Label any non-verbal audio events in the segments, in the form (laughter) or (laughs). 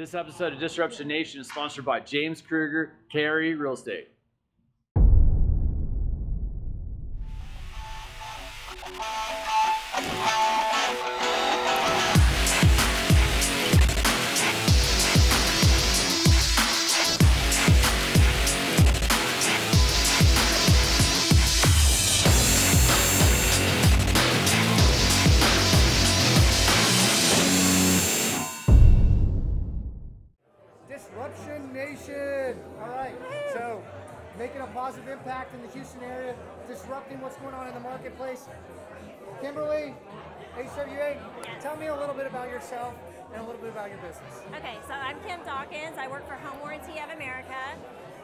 This episode of Disruption Nation is sponsored by James Kruger, Carey Real Estate. Positive impact in the Houston area, disrupting what's going on in the marketplace. Kimberly, HWA, tell me a little bit about yourself and a little bit about your business. Okay, so I'm Kim Dawkins. I work for Home Warranty of America.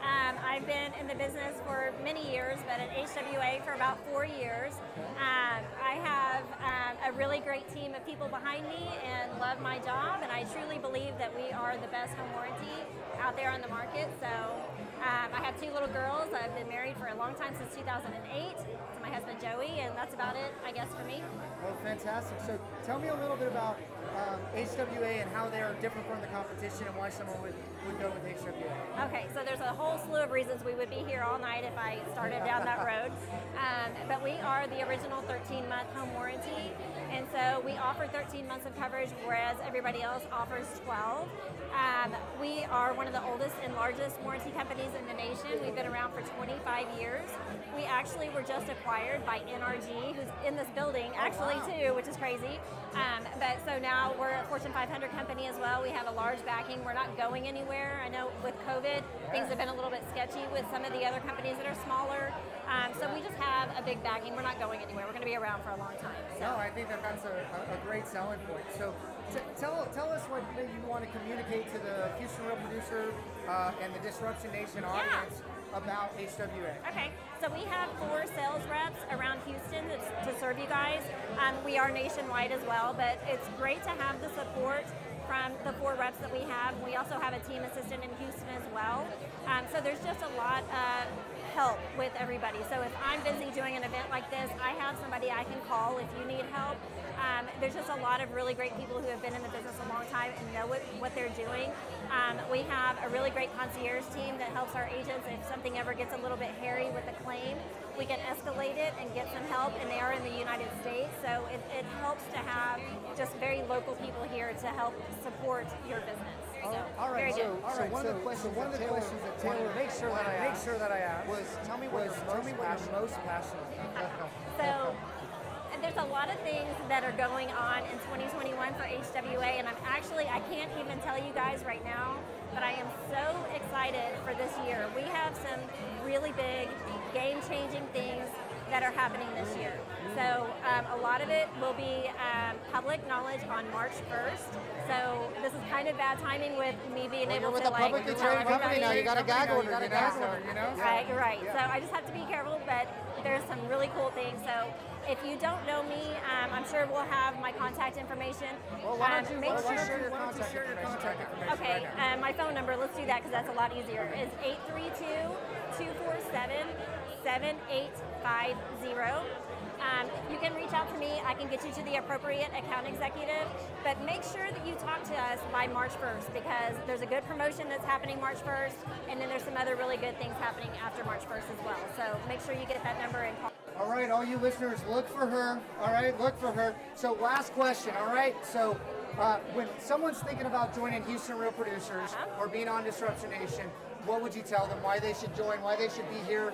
Um, I've been in the business for many years, but at HWA for about four years. Um, I have um, a really great team of people behind me and love my job, and I truly believe that we are the best home warranty out there on the market. So um, I have two little girls. I've been married for a long time since 2008 to my husband Joey, and that's about it, I guess, for me. Oh, fantastic. So, tell me a little bit about um, HWA and how they are different from the competition and why someone would, would go with HWA. Okay, so there's a whole slew of reasons we would be here all night if I started down that road. (laughs) Um, but we are the original 13 month home offer 13 months of coverage, whereas everybody else offers 12. Um, we are one of the oldest and largest warranty companies in the nation. We've been around for 25 years. We actually were just acquired by NRG, who's in this building actually too, which is crazy. Um, but so now we're a Fortune 500 company as well. We have a large backing. We're not going anywhere. I know with COVID, things have been a little bit sketchy with some of the other companies that are smaller. Um, so we just have a big backing. We're not going anywhere. We're going to be around for a long time. So. No, I think that that's a, a, a great selling point. So, t- tell tell us what you want to communicate to the Houston Real Producer uh, and the Disruption Nation audience about HWA. Okay, so we have four sales reps around Houston to serve you guys. Um, we are nationwide as well, but it's great to have the support from the four reps that we have. We also have a team assistant in Houston as well. Um, so there's just a lot of help with everybody. So if I'm busy doing an event like this, I have somebody I can call if you need help. Um, there's just a lot of really great people who have been in the business a long time and know what, what they're doing. Um, we have a really great concierge team that helps our agents if something ever gets a little bit hairy with a claim. We can escalate it and get some help, and they are in the United States, so it, it helps to have just very local people here to help support your business. So, all right. So, good. all right. one of the questions so one of that the Taylor questions that Taylor to make sure that I make sure that I asked was, tell me what was, you're tell most me what you're most passionate about. (laughs) So and there's a lot of things that are going on in 2021 for HWA, and I'm actually, I can't even tell you guys right now, but I am so excited for this year. We have some really big, game changing things that are happening this year. So um, a lot of it will be um, public knowledge on March 1st. So this is kind of bad timing with me being Well, able you're with to a like tell company everybody- now. You got a gag order. You you know, gag so- order, you know? Right, you're right. So I just have to be careful, but there's some really cool things. So if you don't know me, um, I'm sure we'll have my contact information. Well, why Um, don't you, make why sure- you why don't you contact share your contact information? Okay, right um, my phone number, let's do that because that's a lot easier, is 832-247-7850. Um, you can reach out to me. I can get you to the appropriate account executive, but make sure that you talk to us by March 1st because there's a good promotion that's happening March 1st, and then there's some other really good things happening after March 1st as well. So make sure you get that number and call. All right, all you listeners, look for her. All right, look for her. So, last question. All right, so uh, when someone's thinking about joining Houston Real Producers Uh-huh. or being on Disruption Nation, what would you tell them? Why they should join? Why they should be here?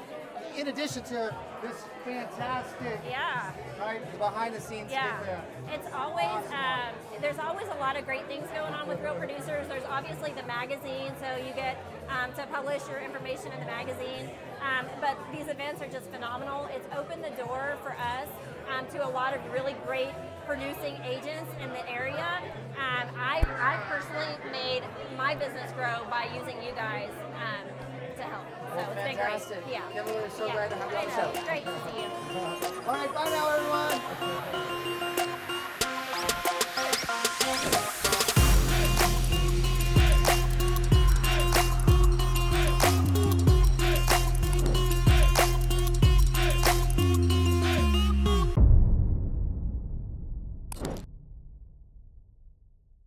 In addition to this fantastic, Yeah. right, behind the scenes. Yeah, uh, it's always um, there's always a lot of great things going on with real producers. There's obviously the magazine, so you get um, to publish your information in the magazine. Um, but these events are just phenomenal. It's opened the door for us um, to a lot of really great producing agents in the area. Um, I, I personally made my business grow by using you guys um, to help. So Well, it's been fantastic. great. Yeah. Kimberly, we're so yeah. glad to have you on the show. Great to see you. All right, bye now, everyone.